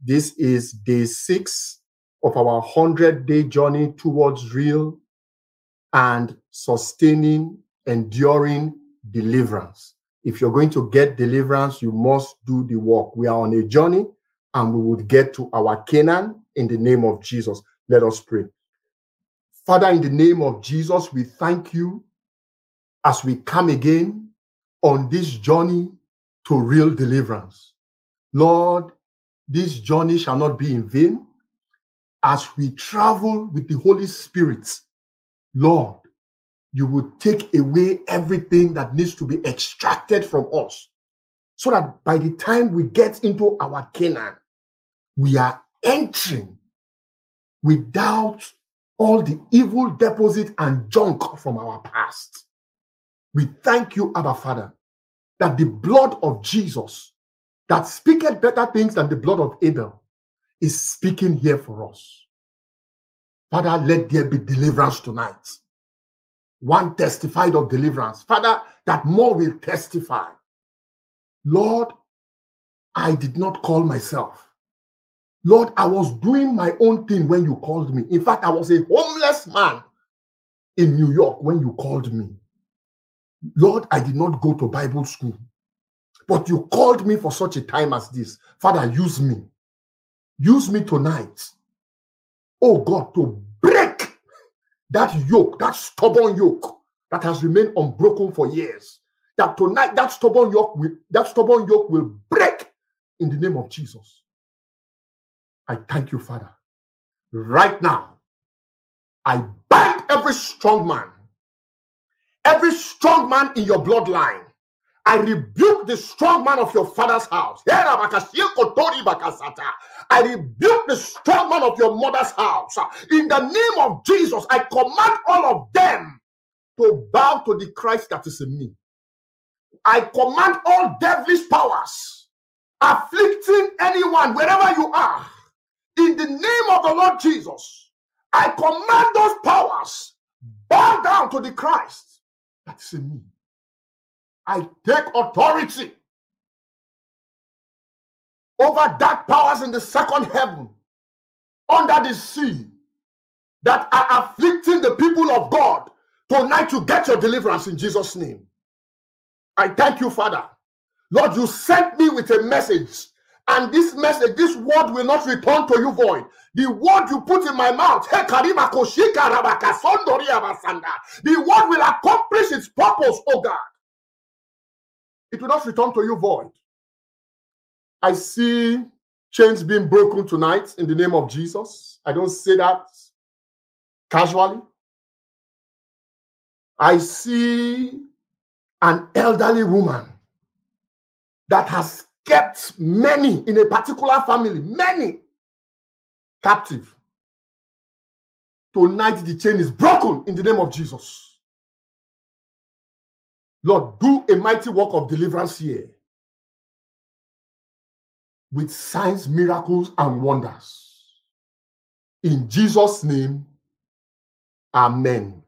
This is day six of our 100 day journey towards real and sustaining, enduring deliverance. If you're going to get deliverance, you must do the work. We are on a journey and we would get to our Canaan in the name of Jesus. Let us pray. Father, in the name of Jesus, we thank you as we come again on this journey to real deliverance. Lord, this journey shall not be in vain. As we travel with the Holy Spirit, Lord, you will take away everything that needs to be extracted from us so that by the time we get into our Canaan, we are entering without all the evil deposit and junk from our past. We thank you, Abba Father, that the blood of Jesus that speaketh better things than the blood of Abel is speaking here for us. Father, let there be deliverance tonight. One testified of deliverance. Father, that more will testify. Lord, I did not call myself. Lord, I was doing my own thing when you called me. In fact, I was a homeless man in New York when you called me. Lord, I did not go to Bible school, but you called me for such a time as this. Father, use me. Use me tonight. Oh God, to break that yoke, that stubborn yoke that has remained unbroken for years. That tonight, that stubborn yoke will, that stubborn yoke will break in the name of Jesus. I thank you, Father. Right now, I bind every strong man, every strong man in your bloodline. I rebuke the strong man of your father's house. I rebuke the strong man of your mother's house. In the name of Jesus, I command all of them to bow to the Christ that is in me. I command all devilish powers afflicting anyone wherever you are in the name of the Lord Jesus, I command those powers bow down to the Christ that's in me. I take authority over dark powers in the second heaven, under the sea, that are afflicting the people of God. Tonight, you get your deliverance in Jesus' name. I thank you, Father. Lord, you sent me with a message and this message, this word will not return to you void. The word you put in my mouth, the word will accomplish its purpose, oh God. It will not return to you void. I see chains being broken tonight in the name of Jesus. I don't say that casually. I see an elderly woman that has kept many in a particular family, many captive. Tonight, the chain is broken in the name of Jesus. Lord, do a mighty work of deliverance here with signs, miracles, and wonders. In Jesus' name, Amen.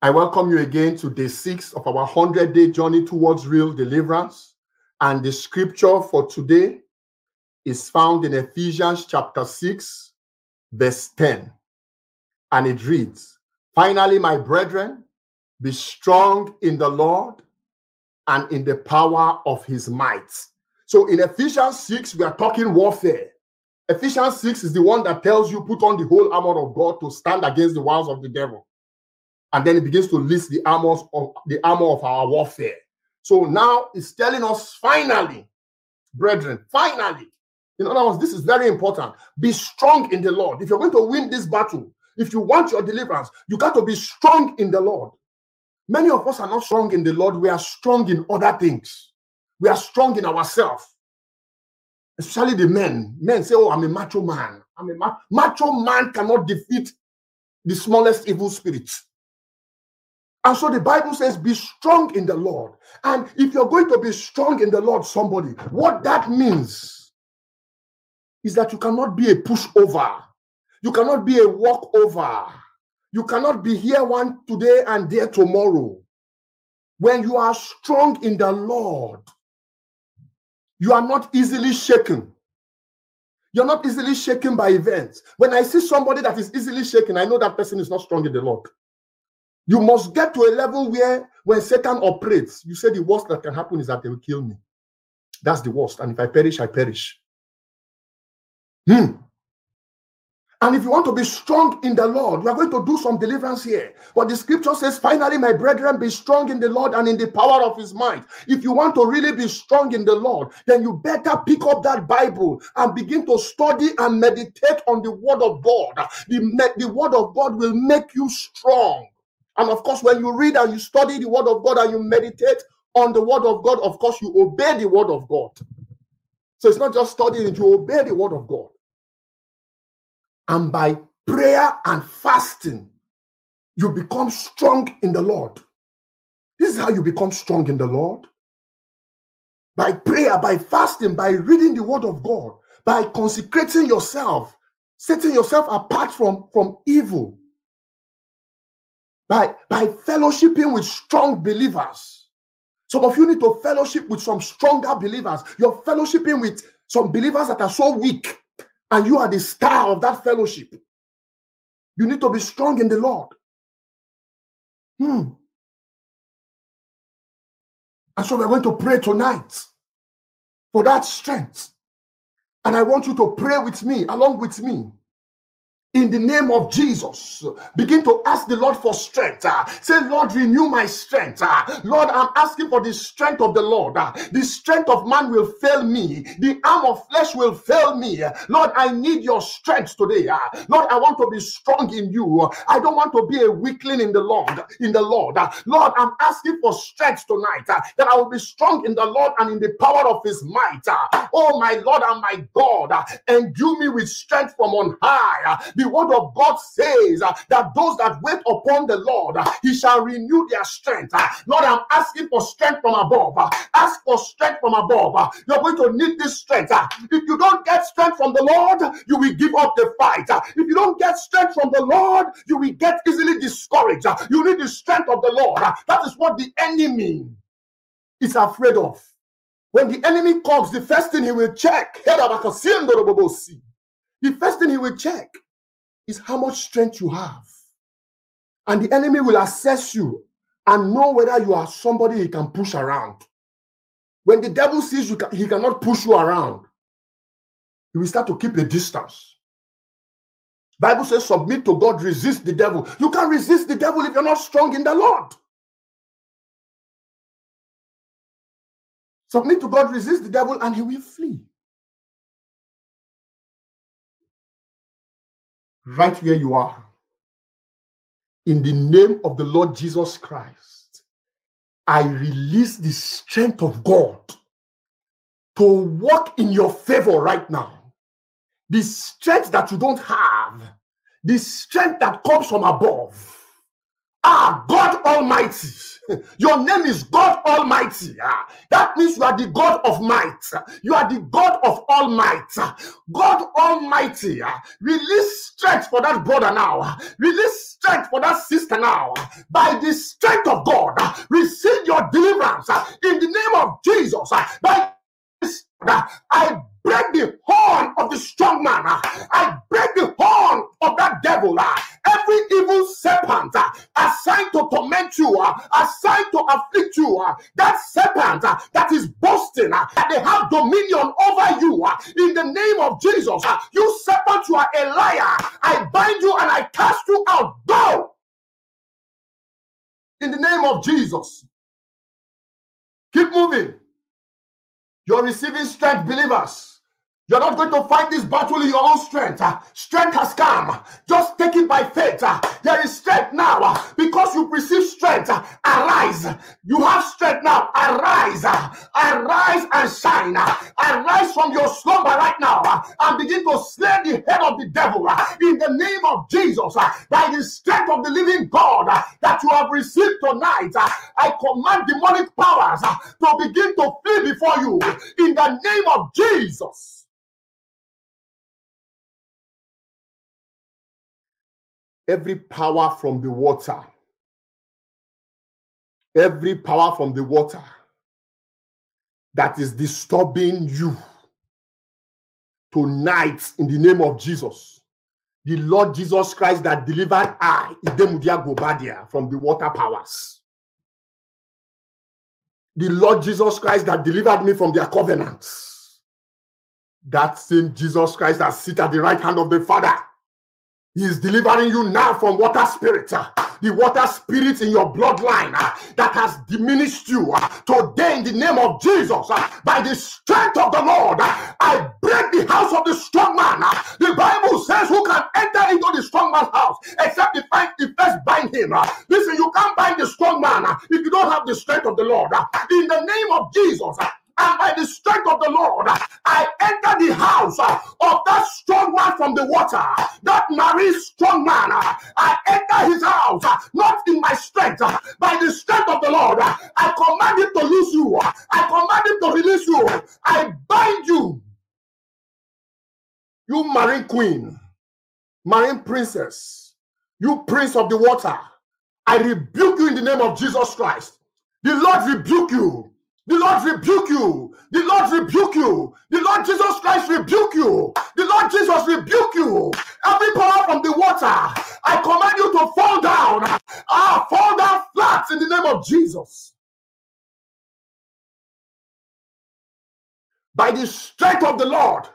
I welcome you again to day six of our 100 day journey towards real deliverance. And the scripture for today is found in Ephesians chapter 6, verse 10. And it reads Finally, my brethren, be strong in the Lord and in the power of his might. So in Ephesians 6, we are talking warfare. Ephesians 6 is the one that tells you put on the whole armor of God to stand against the wiles of the devil. And then it begins to list the armors of the armor of our warfare. So now it's telling us finally, brethren, finally. In other words, this is very important. Be strong in the Lord. If you're going to win this battle, if you want your deliverance, you got to be strong in the Lord. Many of us are not strong in the Lord. We are strong in other things. We are strong in ourselves. especially the men. Men say, Oh, I'm a macho man. I'm a ma- macho man cannot defeat the smallest evil spirit. And so the Bible says, Be strong in the Lord. And if you're going to be strong in the Lord, somebody, what that means is that you cannot be a pushover, you cannot be a walkover, you cannot be here one today and there tomorrow. When you are strong in the Lord, you are not easily shaken. You're not easily shaken by events. When I see somebody that is easily shaken, I know that person is not strong in the Lord. You must get to a level where when Satan operates, you say the worst that can happen is that they will kill me. That's the worst. And if I perish, I perish. Hmm. And if you want to be strong in the Lord, we are going to do some deliverance here. But the scripture says, finally, my brethren, be strong in the Lord and in the power of his might. If you want to really be strong in the Lord, then you better pick up that Bible and begin to study and meditate on the word of God. The, the word of God will make you strong. And of course, when you read and you study the word of God and you meditate on the word of God, of course, you obey the word of God. So it's not just studying you obey the word of God and by prayer and fasting, you become strong in the Lord. This is how you become strong in the Lord. By prayer, by fasting, by reading the word of God, by consecrating yourself, setting yourself apart from, from evil, by, by fellowshipping with strong believers. Some of you need to fellowship with some stronger believers. You're fellowshipping with some believers that are so weak and you are the star of that fellowship. You need to be strong in the Lord. Hmm. And so we're going to pray tonight for that strength. And I want you to pray with me, along with me in the name of Jesus. Begin to ask the Lord for strength. Uh, say, Lord, renew my strength. Uh, Lord, I'm asking for the strength of the Lord. Uh, the strength of man will fail me. The arm of flesh will fail me. Lord, I need your strength today. Lord, I want to be strong in you. I don't want to be a weakling in the Lord. In the Lord, Lord, I'm asking for strength tonight. That I will be strong in the Lord and in the power of His might. Oh, my Lord and my God, endue me with strength from on high. The word of God says uh, that those that wait upon the Lord, uh, he shall renew their strength. Uh, Lord, I'm asking for strength from above. Uh, ask for strength from above. Uh, you're going to need this strength. Uh, if you don't get strength from the Lord, you will give up the fight. If you don't get strength from the Lord, you will get easily discouraged. You need the strength of the Lord. That is what the enemy is afraid of. When the enemy comes, the first thing he will check, the first thing he will check is how much strength you have. And the enemy will assess you and know whether you are somebody he can push around. When the devil sees you, he cannot push you around. He will start to keep a distance. Bible says, submit to God, resist the devil. You can resist the devil if you're not strong in the Lord. Submit to God, resist the devil, and he will flee. Right where you are. In the name of the Lord Jesus Christ, I release the strength of God to work in your favor right now. The strength that you don't have, the strength that comes from above. Ah, God Almighty. Your name is God Almighty. Ah, that means you are the God of might. You are the God of all might. God Almighty. Ah, release strength for that brother now. Release strength for that sister now. By the strength of God, ah, receive your deliverance in the name of Jesus. By this, I break the horn of the strong man. I break the horn of that devil. Every evil serpent assigned to afflict you, uh, that serpent uh, that is boasting, uh, that they have dominion over you in the name of Jesus. You serpent, you are a liar. I bind you and I cast you out. Go! In the name of Jesus. Keep moving. You're receiving strength, believers. You're not going to fight this battle in your own strength. Uh, strength has come. Just take it by faith. Uh, there is strength now uh, because you receive strength. Uh, arise. You have strength now. Arise. Uh, arise and shine. Uh, arise from your slumber right now and begin to slay the head of the devil in the name of Jesus. By the strength of the living God that you have received tonight, I command demonic powers to begin to flee before you in the name of Jesus. Every power from the water, every power from the water that is disturbing you tonight in the name of Jesus. The Lord Jesus Christ that delivered I, Idemudia Guobadia, from the water powers. The Lord Jesus Christ that delivered me from their covenants. That same Jesus Christ that sit at the right hand of the Father he is delivering you now from water spirit, uh, the water spirit in your bloodline uh, that has diminished you. Uh, today, in the name of Jesus, uh, by the strength of the Lord, uh, I break the house of the strong man. The Bible says, Who can enter into the strong man's house except if first bind him? Listen, you can't bind the strong man if you don't have the strength of the Lord. In the name of Jesus, and by the strength of the Lord, I enter the house of that strong man from the water, that marine strong man. I enter his house, not in my strength, by the strength of the Lord. I command him to loose you, I command him to release you, I bind you. You marine queen, marine princess, you prince of the water. I rebuke you in the name of Jesus Christ. The Lord rebuke you. Lord rebuke you. The Lord rebuke you. The Lord Jesus Christ rebuke you. The Lord Jesus rebuke you. Every power from the water, I command you to fall down. Ah, fall down flat in the name of Jesus. By the strength of the Lord,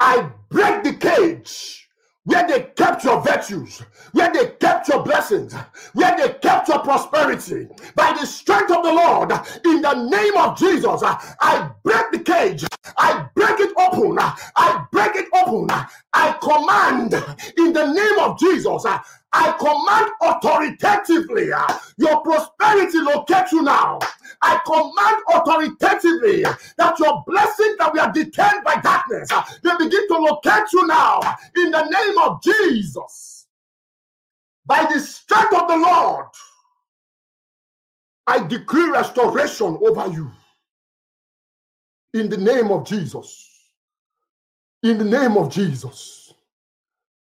I break the cage where they kept your virtues, where they kept your blessings, where they kept your prosperity. By the strength of the Lord, in the name of Jesus, I break the cage, I break it open, I break it open, I command in the name of Jesus. I command authoritatively uh, your prosperity locate you now. I command authoritatively that your blessings that we are detained by darkness, uh, they begin to locate you now in the name of Jesus. By the strength of the Lord, I decree restoration over you. In the name of Jesus. In the name of Jesus.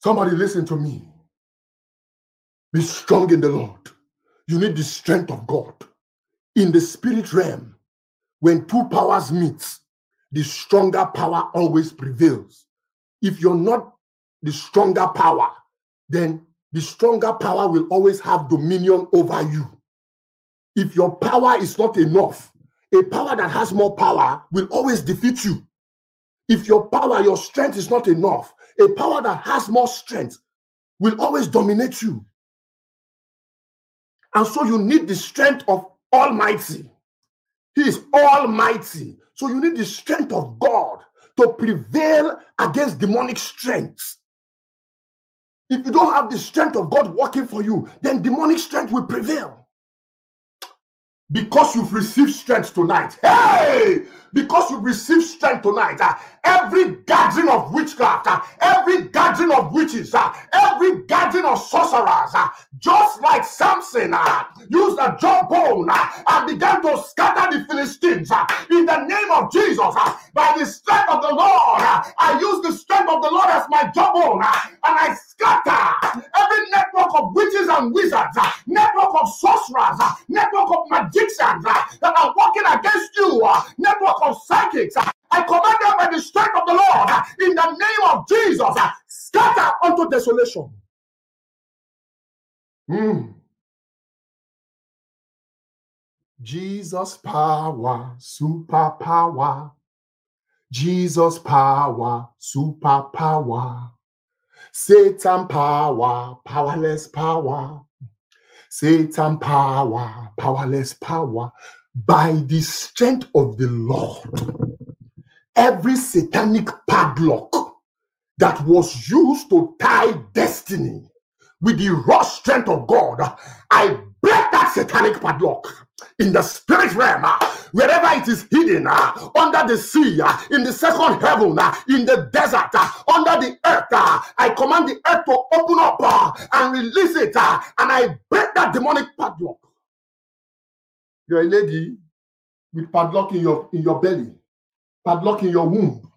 Somebody listen to me. Be strong in the Lord. You need the strength of God in the spirit realm, when two powers meet, the stronger power always prevails. If you're not the stronger power, then the stronger power will always have dominion over you. If your power is not enough, a power that has more power will always defeat you. If your power, your strength is not enough, a power that has more strength will always dominate you. And so you need the strength of Almighty. He is Almighty. So you need the strength of God to prevail against demonic strength. If you don't have the strength of God working for you, then demonic strength will prevail. Because you've received strength tonight. Hey! Because you've received strength tonight. Uh, every gathering of witchcraft, uh, every gathering of witches, uh, every gathering of sorcerers, just like Samson used a jawbone and began to scatter the Philistines in the name of Jesus. By the strength of the Lord, I use the strength of the Lord as my jawbone and I scatter every network of witches and wizards, uh, network of sorcerers, uh, network of magicians uh, that are working against you, network of psychics. I command them by the strength of the Lord in the name of Jesus, scatter unto desolation. Mm. Jesus power, super power. Jesus power, super power. Satan power, powerless power. Satan power, powerless power. By the strength of the Lord, every satanic padlock that was used to tie destiny with the raw strength of God, I that satanic padlock in the spirit realm, uh, wherever it is hidden, uh, under the sea, uh, in the second heaven, in the desert, under the earth, I command the earth to open up and release it, and I break that demonic padlock. You're a lady with padlock in your in your belly, padlock in your womb,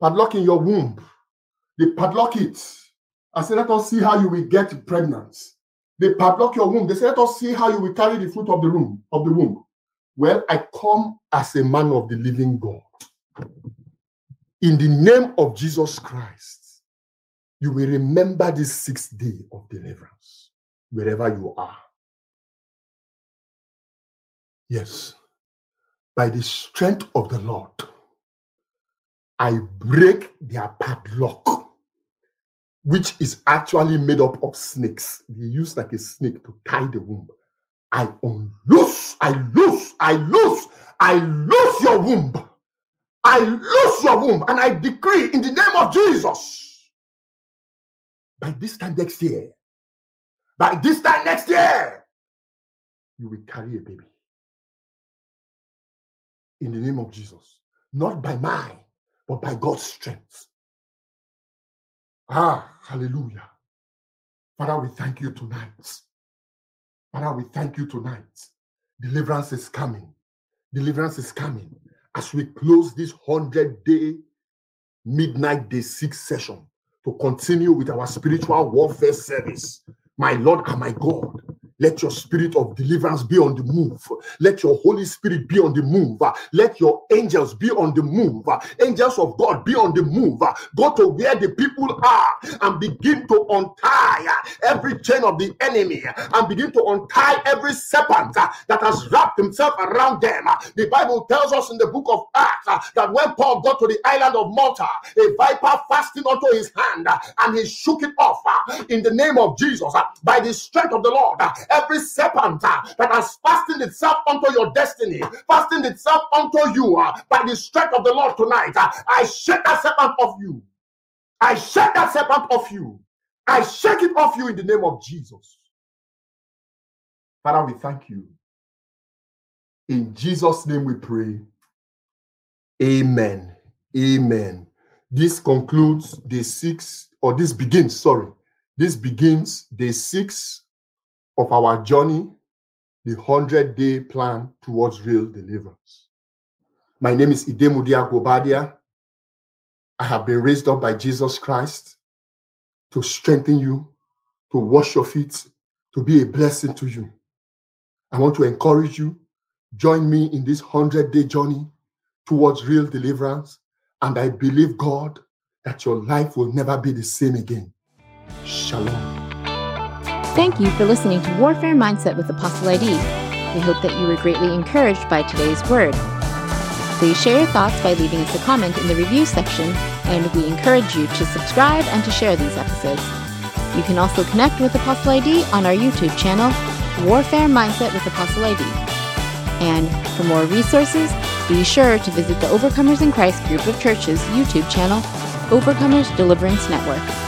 padlock in your womb. They padlock it. I said, let us see how you will get pregnant. They padlock your womb. They say, let us see how you will carry the fruit of the womb of the womb. Well, I come as a man of the living God. In the name of Jesus Christ, you will remember this sixth day of deliverance, wherever you are. Yes, by the strength of the Lord, I break their padlock, which is actually made up of snakes. They use like a snake to tie the womb. I unloose, I loose, I loose, I loose your womb. I loose your womb and I decree in the name of Jesus. By this time next year, by this time next year, you will carry a baby. In the name of Jesus. Not by mine, but by God's strength. Ah, hallelujah. Father, we thank you tonight. Father, we thank you tonight. Deliverance is coming. Deliverance is coming as we close this 100 day midnight day six session to continue with our spiritual warfare service. My Lord and my God, let your spirit of deliverance be on the move. Let your Holy Spirit be on the move. Let your angels be on the move. Angels of God be on the move. Go to where the people are and begin to untie every chain of the enemy and begin to untie every serpent that has wrapped himself around them. The Bible tells us in the book of Acts that when Paul got to the island of Malta, a viper fastened onto his hand and he shook it off in the name of Jesus by the strength of the Lord every serpent uh, that has fastened itself onto your destiny, fastened itself onto you uh, by the strength of the Lord tonight, uh, I shake that serpent off you. I shake that serpent off you. I shake it off you in the name of Jesus. Father, we thank you. In Jesus' name we pray. Amen. Amen. This concludes day six, or this begins, sorry. This begins day six of our journey, the 100 day plan towards real deliverance. My name is Idemudia Guobadia. I have been raised up by Jesus Christ to strengthen you, to wash your feet, to be a blessing to you. I want to encourage you. Join me in this 100 day journey towards real deliverance. And I believe, God, that your life will never be the same again. Shalom. Thank you for listening to Warfare Mindset with Apostle ID. We hope that you were greatly encouraged by today's word. Please share your thoughts by leaving us a comment in the review section, and we encourage you to subscribe and to share these episodes. You can also connect with Apostle ID on our YouTube channel, Warfare Mindset with Apostle ID. And for more resources, be sure to visit the Overcomers in Christ group of churches YouTube channel, Overcomers Deliverance Network.